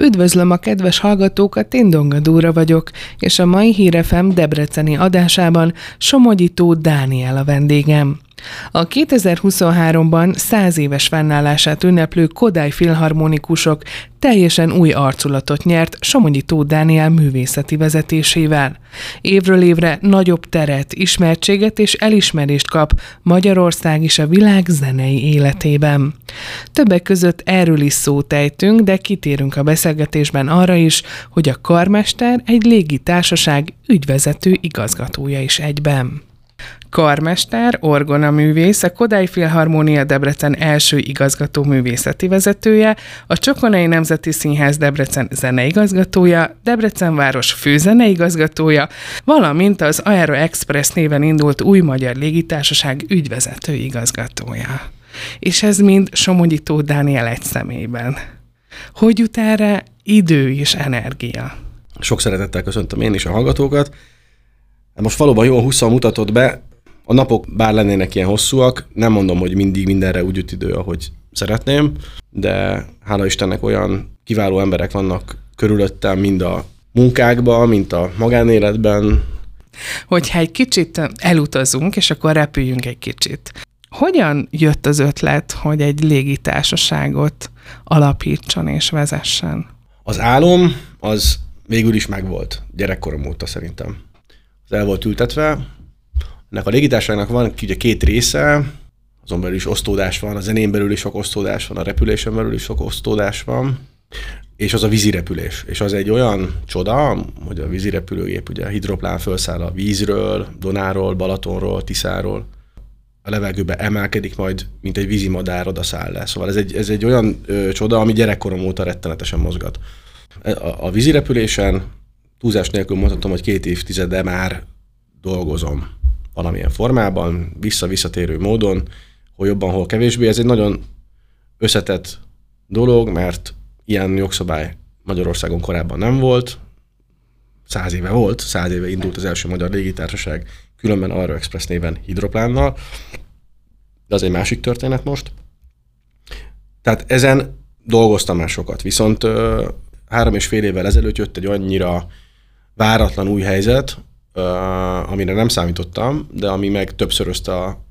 Üdvözlöm a kedves hallgatókat, én Donga Dúra vagyok, és a mai Hírefem Debreceni adásában Somogyi Tóth Dániel a vendégem. A 2023-ban száz éves fennállását ünneplő Kodály filharmonikusok teljesen új arculatot nyert Somogyi Tóth Dániel művészeti vezetésével. Évről évre nagyobb teret, ismertséget és elismerést kap Magyarország is a világ zenei életében. Többek között erről is szót ejtünk, de kitérünk a beszélgetésben arra is, hogy a karmester egy légitársaság ügyvezető igazgatója is egyben. Karmester, orgonaművész, a Kodály Filharmónia Debrecen első igazgató művészeti vezetője, a Csokonai Nemzeti Színház Debrecen zeneigazgatója, Debrecen város főzeneigazgatója, valamint az Aero Express néven indult új magyar légitársaság ügyvezető igazgatója. És ez mind Somogyi Tóth Dániel egy személyben. Hogy jut erre idő és energia? Sok szeretettel köszöntöm én is a hallgatókat. Most valóban jó 20 mutatott be, a napok bár lennének ilyen hosszúak, nem mondom, hogy mindig mindenre úgy jut idő, ahogy szeretném, de hála Istennek olyan kiváló emberek vannak körülöttem, mind a munkákban, mint a magánéletben. Hogyha egy kicsit elutazunk, és akkor repüljünk egy kicsit. Hogyan jött az ötlet, hogy egy légitársaságot alapítson és vezessen? Az álom az végül is megvolt, gyerekkorom óta szerintem. Az el volt ültetve, ennek a légitársaságnak van ugye két része, azon belül is osztódás van, a zenén belül is sok osztódás van, a repülésen belül is sok osztódás van, és az a vízirepülés. És az egy olyan csoda, hogy a vízirepülőgép ugye a hidroplán felszáll a vízről, Donáról, Balatonról, Tiszáról, a levegőbe emelkedik, majd mint egy vízimadár oda száll le. Szóval ez egy, ez egy olyan ö, csoda, ami gyerekkorom óta rettenetesen mozgat. A, a vízirepülésen túlzás nélkül mondhatom, hogy két évtizede már dolgozom valamilyen formában, vissza-visszatérő módon, hol jobban, hol kevésbé. Ez egy nagyon összetett dolog, mert ilyen jogszabály Magyarországon korábban nem volt. Száz éve volt, száz éve indult az első magyar légitársaság, különben Aero Express néven hidroplánnal. De az egy másik történet most. Tehát ezen dolgoztam már sokat, viszont három és fél évvel ezelőtt jött egy annyira váratlan új helyzet, amire nem számítottam, de ami meg többszörözte a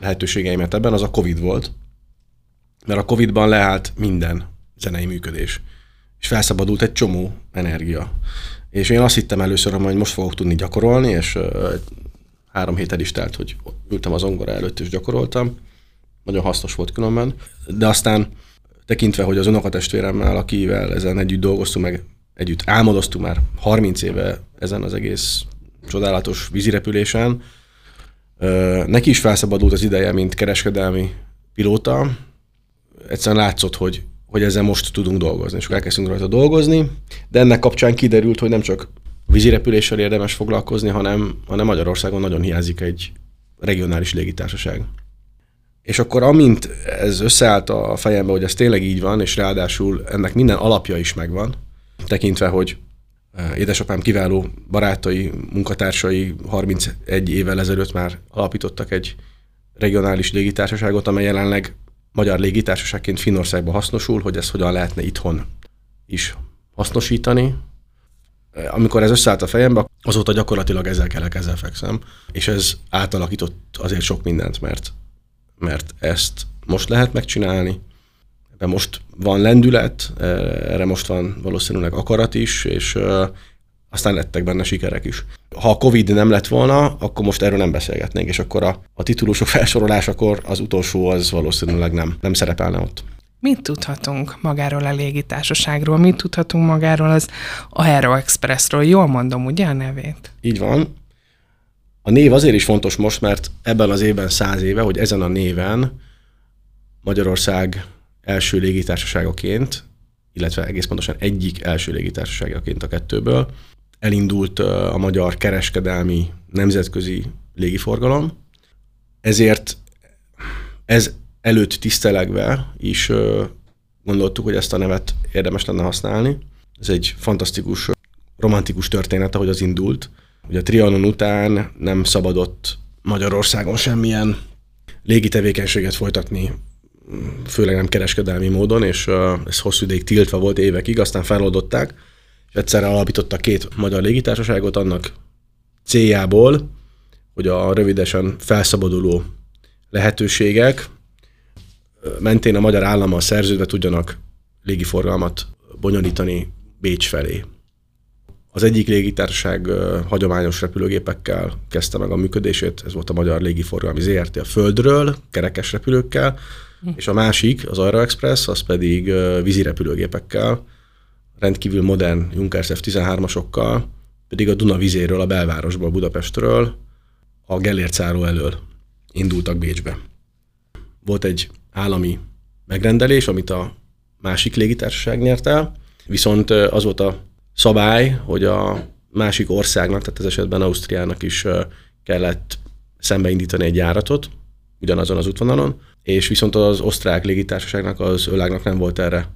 lehetőségeimet ebben, az a Covid volt. Mert a Covidban leállt minden zenei működés. És felszabadult egy csomó energia. És én azt hittem először, hogy most fogok tudni gyakorolni, és három héted is telt, hogy ültem az ongora előtt és gyakoroltam. Nagyon hasznos volt különben. De aztán tekintve, hogy az unokatestvéremmel, akivel ezen együtt dolgoztunk, meg együtt álmodoztunk már 30 éve ezen az egész csodálatos vízirepülésen. Neki is felszabadult az ideje, mint kereskedelmi pilóta. Egyszerűen látszott, hogy, hogy ezzel most tudunk dolgozni, és elkezdtünk rajta dolgozni, de ennek kapcsán kiderült, hogy nem csak vízirepüléssel érdemes foglalkozni, hanem, hanem Magyarországon nagyon hiányzik egy regionális légitársaság. És akkor amint ez összeállt a fejembe, hogy ez tényleg így van, és ráadásul ennek minden alapja is megvan, tekintve, hogy Édesapám kiváló barátai, munkatársai 31 évvel ezelőtt már alapítottak egy regionális légitársaságot, amely jelenleg magyar légitársaságként Finnországban hasznosul, hogy ezt hogyan lehetne itthon is hasznosítani. Amikor ez összeállt a fejembe, azóta gyakorlatilag ezzel kellek, ezzel fekszem, és ez átalakított azért sok mindent, mert, mert ezt most lehet megcsinálni, de most van lendület, e, erre most van valószínűleg akarat is, és aztán lettek benne sikerek is. Ha a Covid nem lett volna, akkor most erről nem beszélgetnénk, és akkor a, a titulusok felsorolásakor az utolsó az valószínűleg nem, nem szerepelne ott. Mit tudhatunk magáról a légitársaságról? Mit tudhatunk magáról az Aero Expressről? Jól mondom, ugye a nevét? Így van. A név azért is fontos most, mert ebben az évben száz éve, hogy ezen a néven Magyarország első légitársaságaként, illetve egész pontosan egyik első légitársaságaként a kettőből elindult a magyar kereskedelmi nemzetközi légiforgalom. Ezért ez előtt tisztelegve is gondoltuk, hogy ezt a nevet érdemes lenne használni. Ez egy fantasztikus, romantikus történet, ahogy az indult. Ugye a Trianon után nem szabadott Magyarországon semmilyen légitevékenységet folytatni főleg nem kereskedelmi módon, és ez hosszú ideig tiltva volt évekig, aztán feloldották, és egyszerre alapítottak két magyar légitársaságot annak céljából, hogy a rövidesen felszabaduló lehetőségek mentén a magyar állammal szerződve tudjanak légiforgalmat bonyolítani Bécs felé. Az egyik légitársaság hagyományos repülőgépekkel kezdte meg a működését, ez volt a Magyar Légiforgalmi ZRT a Földről, kerekes repülőkkel. És a másik, az Aero Express, az pedig vízi repülőgépekkel, rendkívül modern Junkers F-13-asokkal, pedig a Duna vizéről, a belvárosból, Budapestről, a Gellért elől indultak Bécsbe. Volt egy állami megrendelés, amit a másik légitársaság nyert el, viszont az volt a szabály, hogy a másik országnak, tehát ez esetben Ausztriának is kellett szembeindítani egy járatot, ugyanazon az útvonalon, és viszont az osztrák légitársaságnak, az ölágnak nem volt erre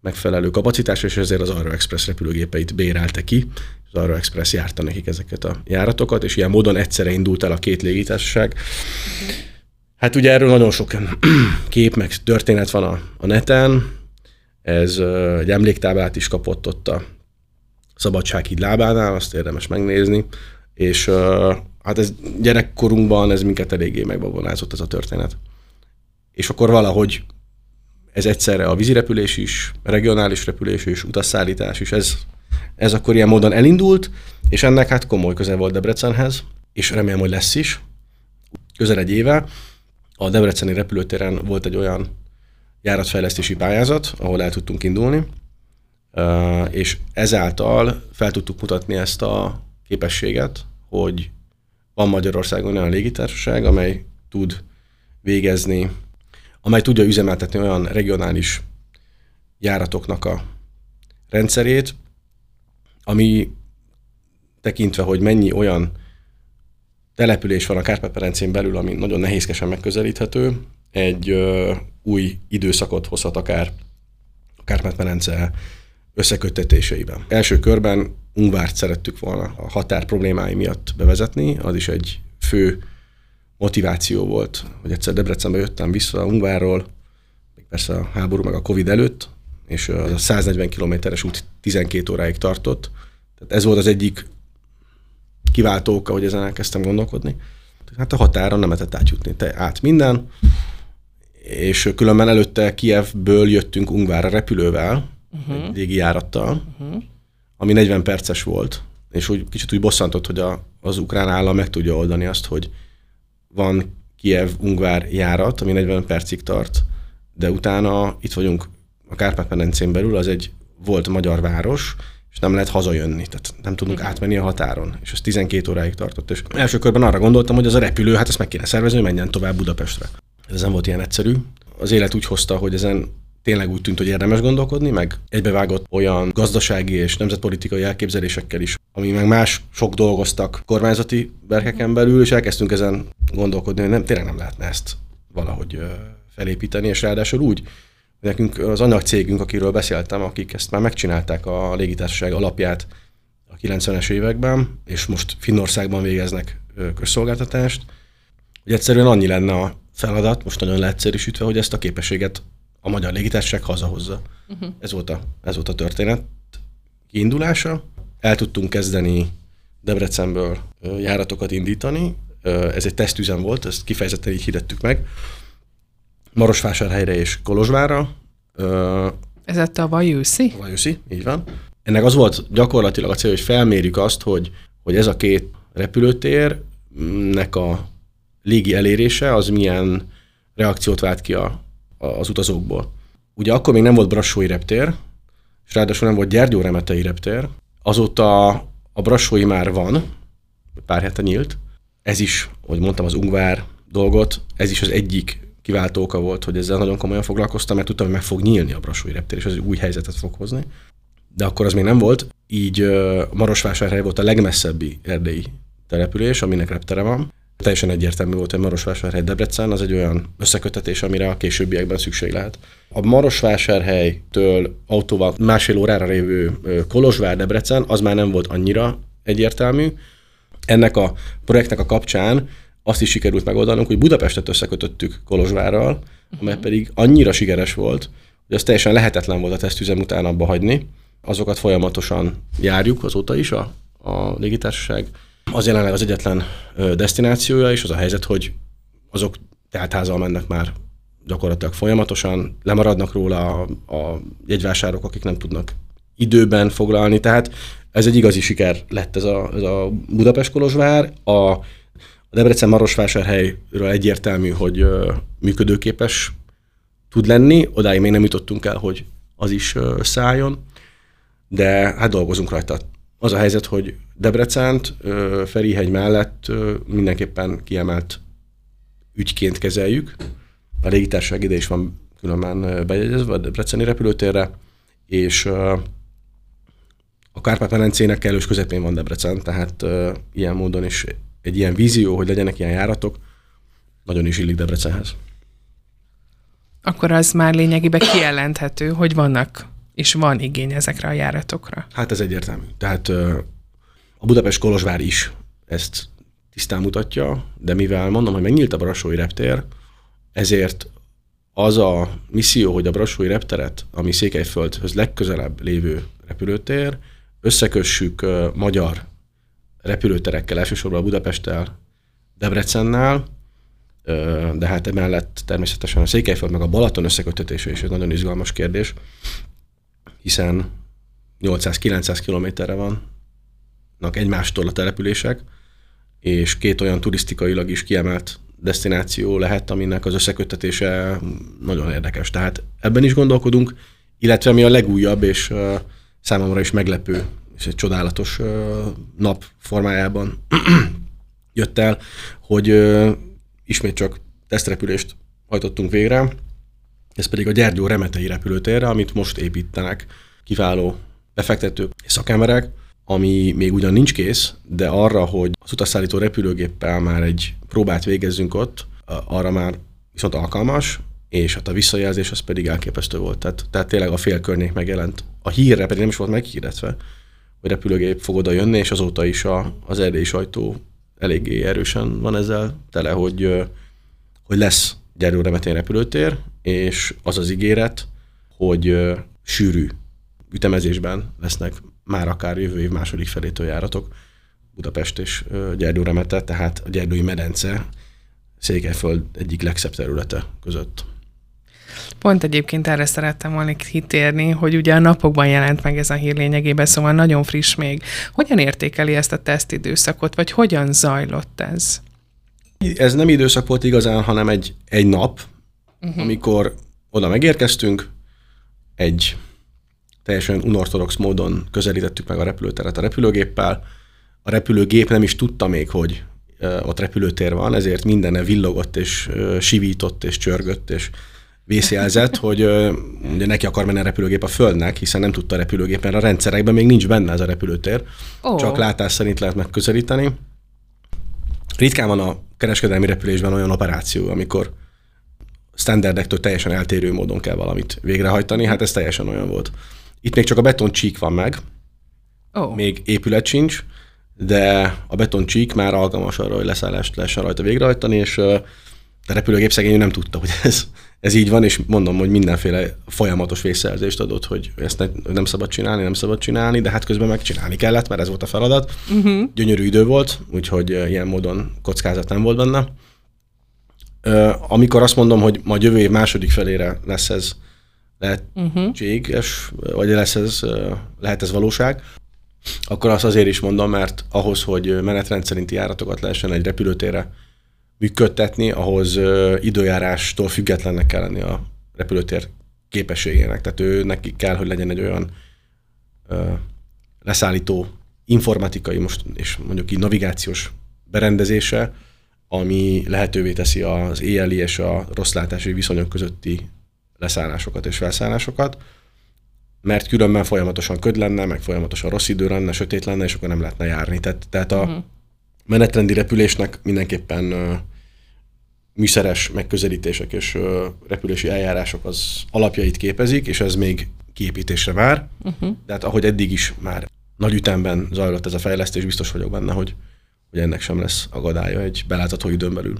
megfelelő kapacitás, és ezért az Aero Express repülőgépeit bérelte ki, az Aero Express járta nekik ezeket a járatokat, és ilyen módon egyszerre indult el a két légitársaság. Hát ugye erről nagyon sok kép, meg történet van a, a neten, ez egy emléktáblát is kapott ott a Szabadsághíd lábánál, azt érdemes megnézni, és hát ez gyerekkorunkban ez minket eléggé megbabonázott ez a történet. És akkor valahogy ez egyszerre a vízirepülés is, regionális repülés is, utasszállítás is, ez, ez akkor ilyen módon elindult, és ennek hát komoly köze volt Debrecenhez, és remélem, hogy lesz is. Közel egy éve a Debreceni repülőtéren volt egy olyan járatfejlesztési pályázat, ahol el tudtunk indulni, és ezáltal fel tudtuk mutatni ezt a képességet, hogy van Magyarországon olyan légitársaság, amely tud végezni, amely tudja üzemeltetni olyan regionális járatoknak a rendszerét, ami tekintve, hogy mennyi olyan település van a Kárpát-Perencén belül, ami nagyon nehézkesen megközelíthető, egy ö, új időszakot hozhat akár a Kárpát-Perence összeköttetéseiben. Első körben Ungvárt szerettük volna a határ problémái miatt bevezetni, az is egy fő motiváció volt, hogy egyszer Debrecenbe jöttem vissza Ungvárról, még persze a háború meg a Covid előtt, és az a 140 kilométeres út 12 óráig tartott. Tehát ez volt az egyik kiváltó oka, hogy ezen elkezdtem gondolkodni. Hát a határon nem lehetett átjutni, te át minden, és különben előtte Kievből jöttünk Ungvárra repülővel, uh-huh. egy régi járattal, uh-huh. ami 40 perces volt, és úgy kicsit úgy bosszantott, hogy a, az ukrán állam meg tudja oldani azt, hogy van Kiev-Ungvár járat, ami 40 percig tart, de utána itt vagyunk a Kárpát-medencén belül, az egy volt magyar város, és nem lehet hazajönni, tehát nem tudunk Igen. átmenni a határon, és ez 12 óráig tartott. És első körben arra gondoltam, hogy az a repülő, hát ezt meg kéne szervezni, hogy menjen tovább Budapestre. Ez nem volt ilyen egyszerű. Az élet úgy hozta, hogy ezen tényleg úgy tűnt, hogy érdemes gondolkodni, meg egybevágott olyan gazdasági és nemzetpolitikai elképzelésekkel is, ami meg más sok dolgoztak kormányzati berkeken belül, és elkezdtünk ezen gondolkodni, hogy nem, tényleg nem lehetne ezt valahogy felépíteni, és ráadásul úgy, hogy nekünk az anyagcégünk, akiről beszéltem, akik ezt már megcsinálták a légitársaság alapját a 90-es években, és most Finnországban végeznek közszolgáltatást, hogy egyszerűen annyi lenne a feladat, most nagyon leegyszerűsítve, hogy ezt a képességet a magyar légitársaság hazahozza. Uh-huh. Ez, volt a, ez volt a történet kiindulása. El tudtunk kezdeni Debrecenből járatokat indítani. Ez egy tesztüzem volt, ezt kifejezetten így hirdettük meg. Marosvásárhelyre és Kolozsvárra. Ez a tavaly őszi? Tavaly őszi, így van. Ennek az volt gyakorlatilag a cél, hogy felmérjük azt, hogy, hogy ez a két repülőtérnek a légi elérése az milyen reakciót vált ki a, az utazókból. Ugye akkor még nem volt Brassói reptér, és ráadásul nem volt Gyergyó Remetei reptér. Azóta a Brassói már van, pár hete nyílt. Ez is, hogy mondtam, az Ungvár dolgot, ez is az egyik kiváltó oka volt, hogy ezzel nagyon komolyan foglalkoztam, mert tudtam, hogy meg fog nyílni a Brassói reptér, és az új helyzetet fog hozni. De akkor az még nem volt, így Marosvásárhely volt a legmesszebbi erdélyi település, aminek reptere van, Teljesen egyértelmű volt, hogy Marosvásárhely Debrecen az egy olyan összekötetés, amire a későbbiekben szükség lehet. A Marosvásárhelytől autóval másfél órára lévő Kolozsvár Debrecen az már nem volt annyira egyértelmű. Ennek a projektnek a kapcsán azt is sikerült megoldanunk, hogy Budapestet összekötöttük Kolozsvárral, amely pedig annyira sikeres volt, hogy az teljesen lehetetlen volt a tesztüzem után abba hagyni. Azokat folyamatosan járjuk azóta is a, a légitársaság. Az jelenleg az egyetlen destinációja, és az a helyzet, hogy azok teltházal mennek már gyakorlatilag folyamatosan, lemaradnak róla a, a jegyvásárok, akik nem tudnak időben foglalni, tehát ez egy igazi siker lett ez a, ez a Budapest-Kolozsvár. A, a Debrecen-Marosvásárhelyről egyértelmű, hogy ö, működőképes tud lenni, odáig még nem jutottunk el, hogy az is ö, szálljon, de hát dolgozunk rajta. Az a helyzet, hogy Debrecent Ferihegy mellett mindenképpen kiemelt ügyként kezeljük. A légitársaság ide is van különben bejegyezve a Debreceni repülőtérre, és a Kárpát-medencének kellős közepén van Debrecen, tehát ilyen módon is egy ilyen vízió, hogy legyenek ilyen járatok, nagyon is illik Debrecenhez. Akkor az már lényegében kijelenthető, hogy vannak és van igény ezekre a járatokra. Hát ez egyértelmű. Tehát a Budapest Kolozsvár is ezt tisztán mutatja, de mivel mondom, hogy megnyílt a Brassói reptér, ezért az a misszió, hogy a Brassói repteret, ami Székelyföldhöz legközelebb lévő repülőtér, összekössük magyar repülőterekkel, elsősorban Budapesttel, Debrecennel, de hát emellett természetesen a Székelyföld meg a Balaton összekötetése is egy nagyon izgalmas kérdés, hiszen 800-900 kilométerre vannak egymástól a települések, és két olyan turisztikailag is kiemelt destináció lehet, aminek az összekötetése nagyon érdekes. Tehát ebben is gondolkodunk, illetve mi a legújabb és számomra is meglepő és egy csodálatos nap formájában jött el, hogy ismét csak tesztrepülést hajtottunk végre, ez pedig a Gyergyó Remetei repülőtérre, amit most építenek kiváló befektetők és szakemberek, ami még ugyan nincs kész, de arra, hogy az utasszállító repülőgéppel már egy próbát végezzünk ott, arra már viszont alkalmas, és hát a visszajelzés az pedig elképesztő volt. Tehát, tehát tényleg a fél környék megjelent. A hírre pedig nem is volt meghirdetve, hogy repülőgép fog oda jönni, és azóta is a, az erdélyi sajtó eléggé erősen van ezzel tele, hogy, hogy lesz gyerőremetén repülőtér, és az az ígéret, hogy sűrű ütemezésben lesznek már akár jövő év második felétől járatok Budapest és Gyergyóremete, tehát a Gyergyói medence Székelyföld egyik legszebb területe között. Pont egyébként erre szerettem volna hitérni, hogy ugye a napokban jelent meg ez a hír lényegében, szóval nagyon friss még. Hogyan értékeli ezt a tesztidőszakot, vagy hogyan zajlott ez? Ez nem időszak volt igazán, hanem egy, egy nap, uh-huh. amikor oda megérkeztünk, egy teljesen unortodox módon közelítettük meg a repülőteret a repülőgéppel. A repülőgép nem is tudta még, hogy ott repülőtér van, ezért mindenne villogott és sivított és csörgött, és vészjelzett, hogy ugye neki akar menni a repülőgép a Földnek, hiszen nem tudta a repülőgép, mert a rendszerekben még nincs benne ez a repülőtér. Oh. Csak látás szerint lehet megközelíteni. Ritkán van a kereskedelmi repülésben olyan operáció, amikor standardektől teljesen eltérő módon kell valamit végrehajtani, hát ez teljesen olyan volt. Itt még csak a beton csík van meg, oh. még épület sincs, de a beton csík már alkalmas arra, hogy leszállást lehessen rajta végrehajtani, és a repülőgép szegény nem tudta, hogy ez, ez így van, és mondom, hogy mindenféle folyamatos vészszerzést adott, hogy ezt ne, nem szabad csinálni, nem szabad csinálni, de hát közben megcsinálni kellett, mert ez volt a feladat. Uh-huh. Gyönyörű idő volt, úgyhogy ilyen módon kockázat nem volt benne. Amikor azt mondom, hogy majd jövő év második felére lesz ez lehetséges, uh-huh. vagy lesz ez, lehet ez valóság, akkor azt azért is mondom, mert ahhoz, hogy menetrend szerinti járatokat lehessen egy repülőtérre működtetni, ahhoz időjárástól függetlennek kell lenni a repülőtér képességének. Tehát ő neki kell, hogy legyen egy olyan ö, leszállító informatikai most, és mondjuk így navigációs berendezése, ami lehetővé teszi az éjjeli és a rosszlátási viszonyok közötti leszállásokat és felszállásokat, mert különben folyamatosan köd lenne, meg folyamatosan rossz idő lenne, sötét lenne, és akkor nem lehetne járni. Tehát, tehát a uh-huh. menetrendi repülésnek mindenképpen műszeres megközelítések és repülési eljárások az alapjait képezik, és ez még kiépítésre vár. Uh-huh. De hát ahogy eddig is már nagy ütemben zajlott ez a fejlesztés, biztos vagyok benne, hogy, hogy ennek sem lesz agadája egy belátható időn belül.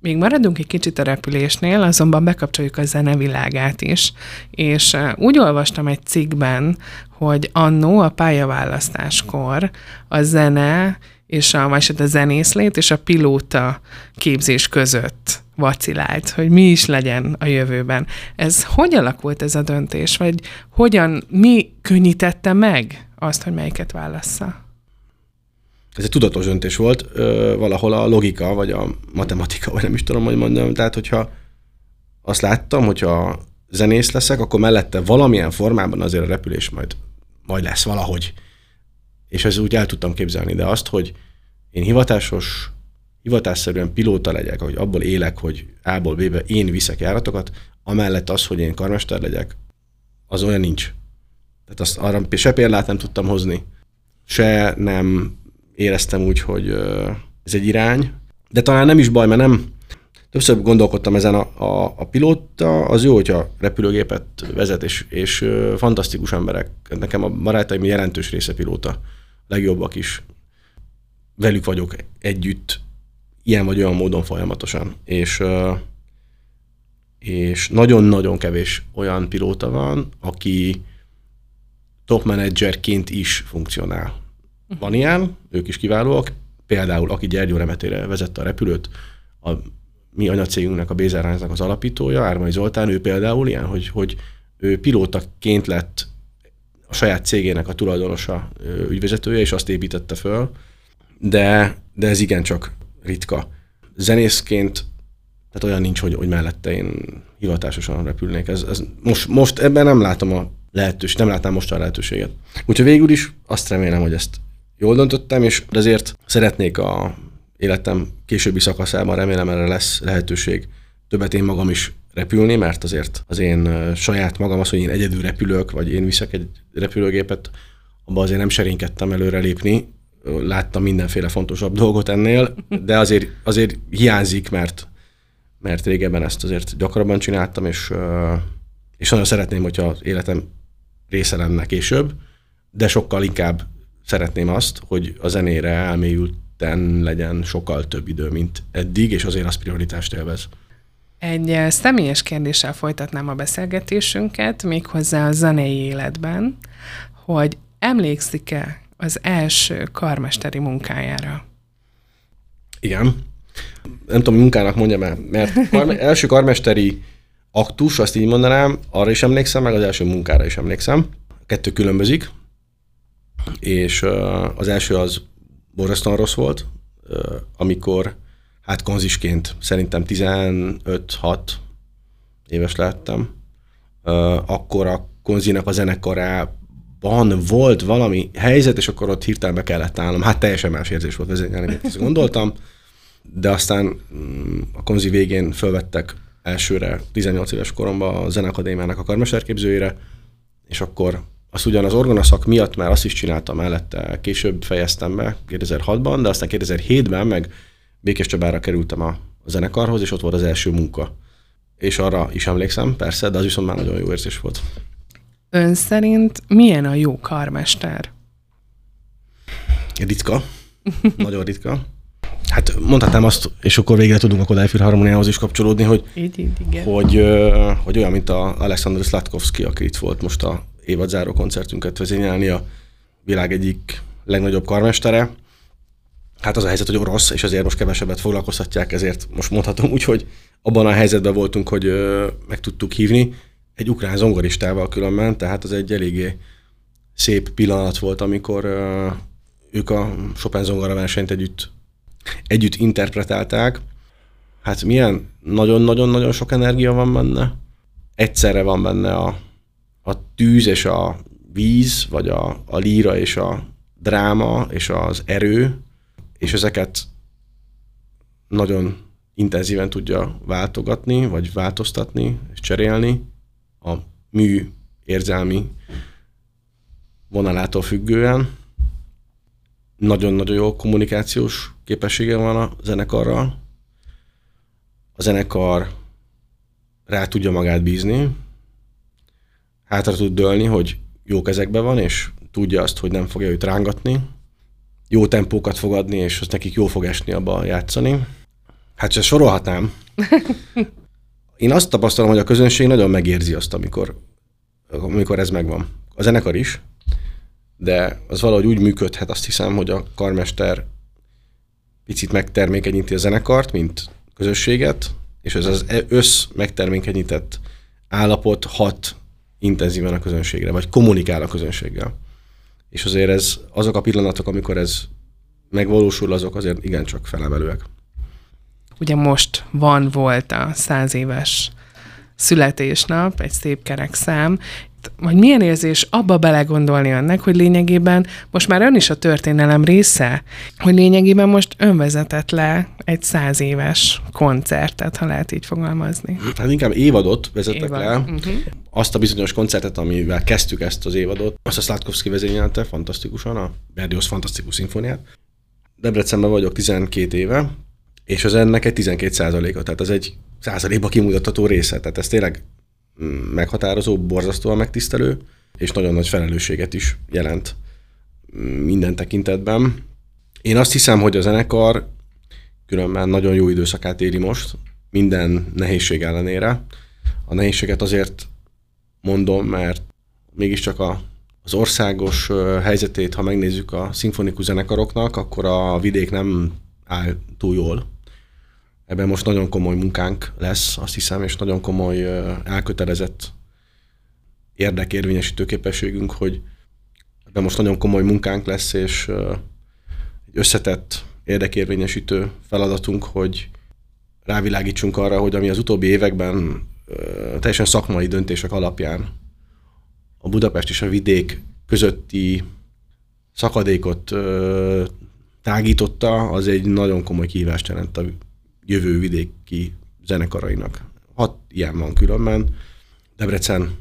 Még maradunk egy kicsit a repülésnél, azonban bekapcsoljuk a zenevilágát is. És úgy olvastam egy cikkben, hogy annó a pályaválasztáskor a zene és a, vagy hát a zenészlét és a pilóta képzés között vacilált, hogy mi is legyen a jövőben. Ez hogy alakult ez a döntés, vagy hogyan, mi könnyítette meg azt, hogy melyiket válassza? Ez egy tudatos döntés volt, valahol a logika, vagy a matematika, vagy nem is tudom, hogy mondjam. Tehát, hogyha azt láttam, hogyha zenész leszek, akkor mellette valamilyen formában azért a repülés majd, majd lesz valahogy. És ez úgy el tudtam képzelni, de azt, hogy én hivatásos, hivatásszerűen pilóta legyek, hogy abból élek, hogy A-ból B-be én viszek járatokat, amellett az, hogy én karmester legyek, az olyan nincs. Tehát azt arra se példát nem tudtam hozni, se nem éreztem úgy, hogy ez egy irány, de talán nem is baj, mert nem, többször gondolkodtam ezen a, a, a pilóta, az jó, hogyha repülőgépet vezet, és, és fantasztikus emberek. Nekem a barátaim jelentős része pilóta, legjobbak is. Velük vagyok együtt, ilyen vagy olyan módon folyamatosan. És, és nagyon-nagyon kevés olyan pilóta van, aki top managerként is funkcionál. Van ilyen, ők is kiválóak. Például, aki Gyergyó Remetére vezette a repülőt, a mi anyacégünknek, a Bézárhányznak az alapítója, Ármai Zoltán, ő például ilyen, hogy, hogy ő pilótaként lett a saját cégének a tulajdonosa, ügyvezetője, és azt építette föl, de, de ez igencsak ritka. Zenészként, tehát olyan nincs, hogy, hogy mellette én hivatásosan repülnék. Ez, ez most, most ebben nem látom a lehetőséget, nem látnám most a lehetőséget. Úgyhogy végül is azt remélem, hogy ezt jól döntöttem, és azért szeretnék a életem későbbi szakaszában, remélem erre lesz lehetőség többet én magam is repülni, mert azért az én saját magam az, hogy én egyedül repülök, vagy én viszek egy repülőgépet, abban azért nem serénykedtem előre lépni, láttam mindenféle fontosabb dolgot ennél, de azért, azért hiányzik, mert, mert régebben ezt azért gyakrabban csináltam, és, és nagyon szeretném, hogyha az életem része lenne később, de sokkal inkább szeretném azt, hogy a zenére elmélyülten legyen sokkal több idő, mint eddig, és azért az prioritást élvez. Egy eh, személyes kérdéssel folytatnám a beszélgetésünket, méghozzá a zenei életben, hogy emlékszik-e az első karmesteri munkájára? Igen. Nem tudom, munkának mondjam el, mert karme- első karmesteri aktus, azt így mondanám, arra is emlékszem, meg az első munkára is emlékszem. A kettő különbözik és az első az borzasztóan rossz volt, amikor hát konzisként szerintem 15-6 éves lettem, akkor a konzinak a zenekarában volt valami helyzet, és akkor ott hirtelen be kellett állnom. Hát teljesen más érzés volt vezényelni, mint ezt gondoltam, de aztán mm, a konzi végén fölvettek elsőre 18 éves koromban a Zenakadémiának a karmesterképzőjére, és akkor azt ugyan az orgonaszak miatt már azt is csináltam mellette, később fejeztem be 2006-ban, de aztán 2007-ben meg Békés Csabára kerültem a, a zenekarhoz, és ott volt az első munka. És arra is emlékszem, persze, de az viszont már nagyon jó érzés volt. Ön szerint milyen a jó karmester? Ritka. nagyon ritka. Hát mondhatnám azt, és akkor végre tudunk a Kodály Filharmoniához is kapcsolódni, hogy, így, így, igen. hogy, hogy olyan, mint a Alexander Slatkovski, aki itt volt most a évadzáró koncertünket vezényelni a világ egyik legnagyobb karmestere. Hát az a helyzet, hogy orosz, és azért most kevesebbet foglalkoztatják, ezért most mondhatom úgy, hogy abban a helyzetben voltunk, hogy ö, meg tudtuk hívni egy ukrán zongoristával különben, tehát az egy eléggé szép pillanat volt, amikor ö, ők a Chopin zongora versenyt együtt, együtt interpretálták. Hát milyen nagyon-nagyon-nagyon sok energia van benne. Egyszerre van benne a a tűz és a víz, vagy a, a líra és a dráma és az erő, és ezeket nagyon intenzíven tudja váltogatni, vagy változtatni, és cserélni a mű érzelmi vonalától függően. Nagyon-nagyon jó kommunikációs képessége van a zenekarral. A zenekar rá tudja magát bízni, hátra tud dőlni, hogy jó kezekben van, és tudja azt, hogy nem fogja őt rángatni. jó tempókat fog adni, és az nekik jó fog esni abba játszani. Hát se sorolhatnám. Én azt tapasztalom, hogy a közönség nagyon megérzi azt, amikor, amikor ez megvan. A zenekar is, de az valahogy úgy működhet, azt hiszem, hogy a karmester picit megtermékenyíti a zenekart, mint közösséget, és ez az össz megtermékenyített állapot hat intenzíven a közönségre, vagy kommunikál a közönséggel. És azért ez, azok a pillanatok, amikor ez megvalósul, azok azért igencsak felemelőek. Ugye most van, volt a száz éves születésnap, egy szép kerek szám, vagy milyen érzés abba belegondolni annak, hogy lényegében most már ön is a történelem része, hogy lényegében most ön vezetett le egy száz éves koncertet, ha lehet így fogalmazni. Hát inkább évadot vezettek Évad. le. Uh-huh. Azt a bizonyos koncertet, amivel kezdtük ezt az évadot, azt a Slatkovski vezényelte fantasztikusan, a Berdios Fantasztikus Szimfóniát. Debrecenben vagyok 12 éve, és az ennek egy 12 százaléka, tehát az egy százalékba kimutatható része. Tehát ez tényleg meghatározó, borzasztóan megtisztelő, és nagyon nagy felelősséget is jelent minden tekintetben. Én azt hiszem, hogy a zenekar különben nagyon jó időszakát éli most, minden nehézség ellenére. A nehézséget azért mondom, mert mégiscsak a, az országos helyzetét, ha megnézzük a szimfonikus zenekaroknak, akkor a vidék nem áll túl jól Ebben most nagyon komoly munkánk lesz, azt hiszem, és nagyon komoly elkötelezett érdekérvényesítő képességünk, hogy ebben most nagyon komoly munkánk lesz, és egy összetett érdekérvényesítő feladatunk, hogy rávilágítsunk arra, hogy ami az utóbbi években teljesen szakmai döntések alapján a Budapest és a vidék közötti szakadékot tágította, az egy nagyon komoly kihívást jelent a jövő vidéki zenekarainak. Hat ilyen van különben. Debrecen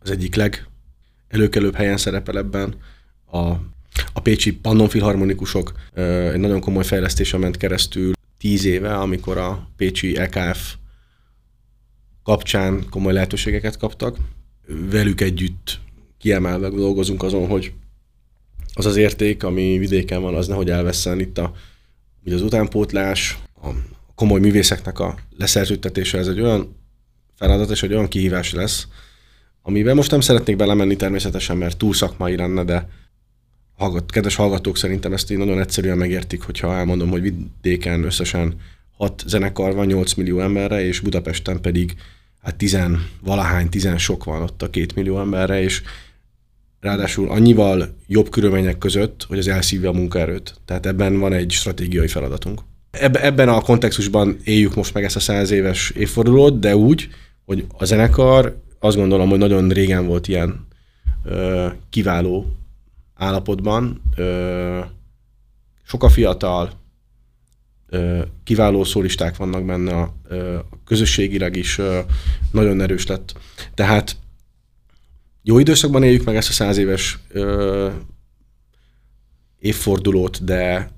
az egyik leg előkelőbb helyen szerepel ebben. A, a pécsi Pannon Filharmonikusok egy nagyon komoly fejlesztése ment keresztül tíz éve, amikor a pécsi EKF kapcsán komoly lehetőségeket kaptak. Velük együtt kiemelve dolgozunk azon, hogy az az érték, ami vidéken van, az nehogy elveszen itt a, ugye az utánpótlás, a komoly művészeknek a leszerződtetése, ez egy olyan feladat és egy olyan kihívás lesz, amiben most nem szeretnék belemenni természetesen, mert túl szakmai lenne, de hallgat, kedves hallgatók szerintem ezt így nagyon egyszerűen megértik, hogyha elmondom, hogy vidéken összesen 6 zenekar van 8 millió emberre, és Budapesten pedig hát 10 valahány, 10 sok van ott a 2 millió emberre, és ráadásul annyival jobb körülmények között, hogy az elszívja a munkaerőt. Tehát ebben van egy stratégiai feladatunk. Ebben a kontextusban éljük most meg ezt a száz éves évfordulót, de úgy, hogy a zenekar azt gondolom, hogy nagyon régen volt ilyen ö, kiváló állapotban. Ö, sok a fiatal, ö, kiváló szólisták vannak benne, a, ö, közösségileg is ö, nagyon erős lett. Tehát jó időszakban éljük meg ezt a száz éves ö, évfordulót, de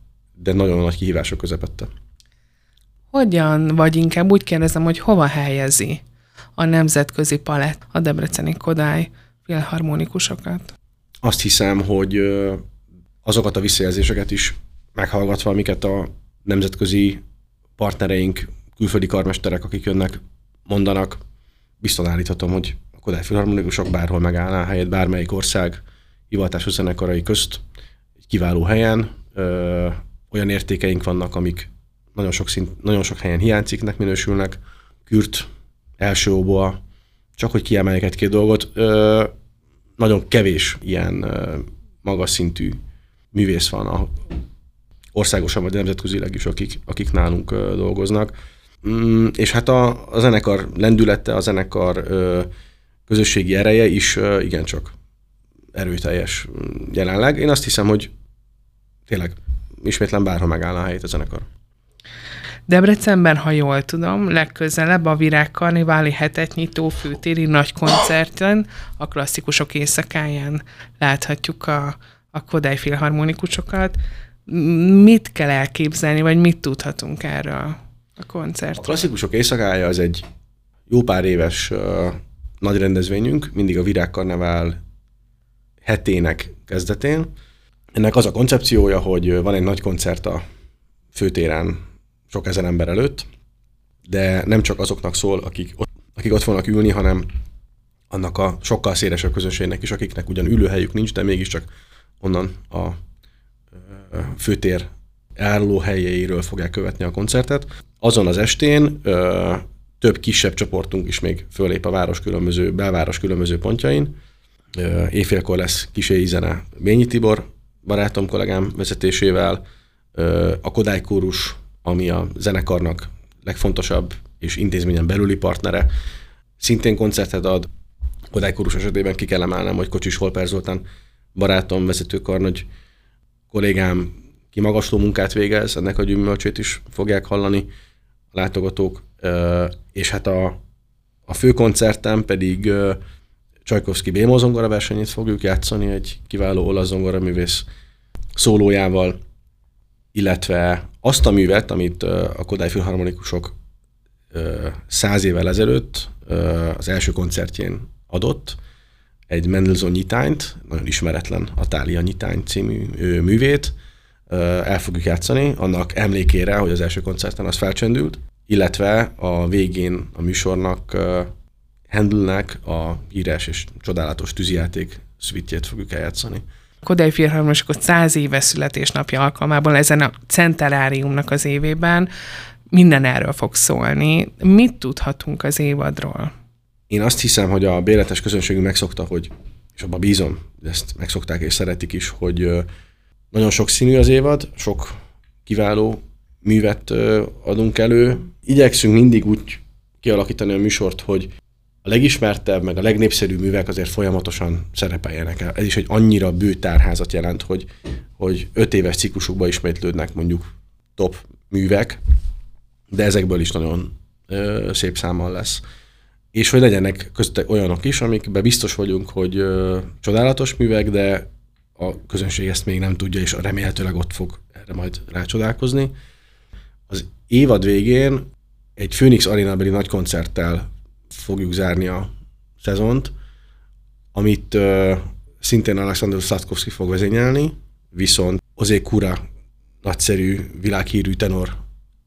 de nagyon nagy kihívások közepette. Hogyan, vagy inkább úgy kérdezem, hogy hova helyezi a nemzetközi palett a Debreceni Kodály filharmonikusokat? Azt hiszem, hogy azokat a visszajelzéseket is meghallgatva, amiket a nemzetközi partnereink, külföldi karmesterek, akik jönnek, mondanak, biztos állíthatom, hogy a Kodály filharmonikusok bárhol megállná a helyet, bármelyik ország hivatású zenekarai közt, egy kiváló helyen, olyan értékeink vannak, amik nagyon sok, szint, nagyon sok helyen hiányciknek minősülnek. Kürt, első óboa, csak hogy kiemeljek egy-két dolgot, ö, nagyon kevés ilyen ö, magas szintű művész van, a, országosan vagy nemzetközileg is, akik, akik nálunk ö, dolgoznak. Mm, és hát a, a zenekar lendülete, a zenekar ö, közösségi ereje is ö, igencsak erőteljes jelenleg. Én azt hiszem, hogy tényleg ismétlen bárha megáll a helyét a zenekar. Debrecenben, ha jól tudom, legközelebb a Virág Karniváli hetet nyitó főtéri nagy koncerten, a klasszikusok éjszakáján láthatjuk a, a Kodály filharmonikusokat. Mit kell elképzelni, vagy mit tudhatunk erről a koncertről? A klasszikusok éjszakája az egy jó pár éves uh, nagy rendezvényünk, mindig a Virág Karnevál hetének kezdetén, Ennek az a koncepciója, hogy van egy nagy koncert a főtéren sok ezer ember előtt, de nem csak azoknak szól, akik ott, akik ott fognak ülni, hanem annak a sokkal szélesebb közönségnek is, akiknek ugyan ülőhelyük nincs, de mégiscsak onnan a főtér álló helyeiről fogják követni a koncertet. Azon az estén ö, több kisebb csoportunk is még fölép a város különböző, belváros különböző pontjain. Ö, éjfélkor lesz kiséi zene Bényi Tibor barátom, kollégám vezetésével, a Kodály Kórus, ami a zenekarnak legfontosabb és intézményen belüli partnere, szintén koncertet ad. Kodály Kórus esetében ki kell emelnem, hogy Kocsis Holper Zoltán barátom, vezetőkarnagy kollégám kimagasló munkát végez, ennek a gyümölcsét is fogják hallani a látogatók, és hát a, a fő koncerten pedig Csajkovszki Bémol zongora versenyét fogjuk játszani egy kiváló olasz zongora művész szólójával, illetve azt a művet, amit a Kodály Filharmonikusok száz évvel ezelőtt az első koncertjén adott, egy Mendelssohn nyitányt, nagyon ismeretlen a Tália nyitány című művét, el fogjuk játszani, annak emlékére, hogy az első koncerten az felcsendült, illetve a végén a műsornak Handelnek a híres és csodálatos tűzijáték szvitjét fogjuk eljátszani. Kodály Filharmonikot száz éves születésnapja alkalmában ezen a centenáriumnak az évében minden erről fog szólni. Mit tudhatunk az évadról? Én azt hiszem, hogy a béletes közönségünk megszokta, hogy, és abban bízom, ezt megszokták és szeretik is, hogy nagyon sok színű az évad, sok kiváló művet adunk elő. Igyekszünk mindig úgy kialakítani a műsort, hogy a legismertebb, meg a legnépszerűbb művek azért folyamatosan szerepeljenek el. Ez is egy annyira bő tárházat jelent, hogy, hogy öt éves ciklusukban ismétlődnek mondjuk top művek, de ezekből is nagyon ö, szép számmal lesz. És hogy legyenek közte olyanok is, amikben biztos vagyunk, hogy ö, csodálatos művek, de a közönség ezt még nem tudja, és remélhetőleg ott fog erre majd rácsodálkozni. Az évad végén egy Phoenix Arena-beli nagy koncerttel fogjuk zárni a szezont, amit uh, szintén Alexander Szatkovszki fog vezényelni, viszont Ozé Kura nagyszerű, világhírű tenor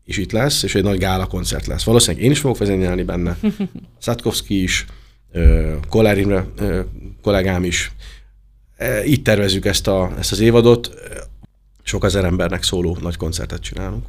is itt lesz, és egy nagy gála koncert lesz. Valószínűleg én is fogok vezényelni benne, Szatkovszki is, uh, Kollár Imre uh, kollégám is, E, így tervezzük ezt, a, ezt az évadot. Sok ezer embernek szóló nagy koncertet csinálunk.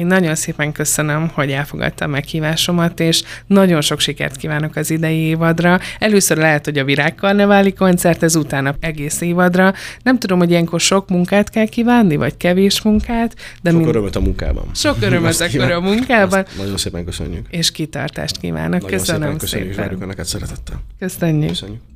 Én nagyon szépen köszönöm, hogy elfogadta a meghívásomat, és nagyon sok sikert kívánok az idei évadra. Először lehet, hogy a virágkarneváli koncert, ez utána egész évadra. Nem tudom, hogy ilyenkor sok munkát kell kívánni, vagy kevés munkát. De sok mind... örömet a munkában. Sok örömet akkor a munkában. Azt nagyon szépen köszönjük. És kitartást kívánok. Nagyon köszönöm szépen. Köszönjük, és várjuk Önöket szeretettel. Köszönjük. Köszönjük.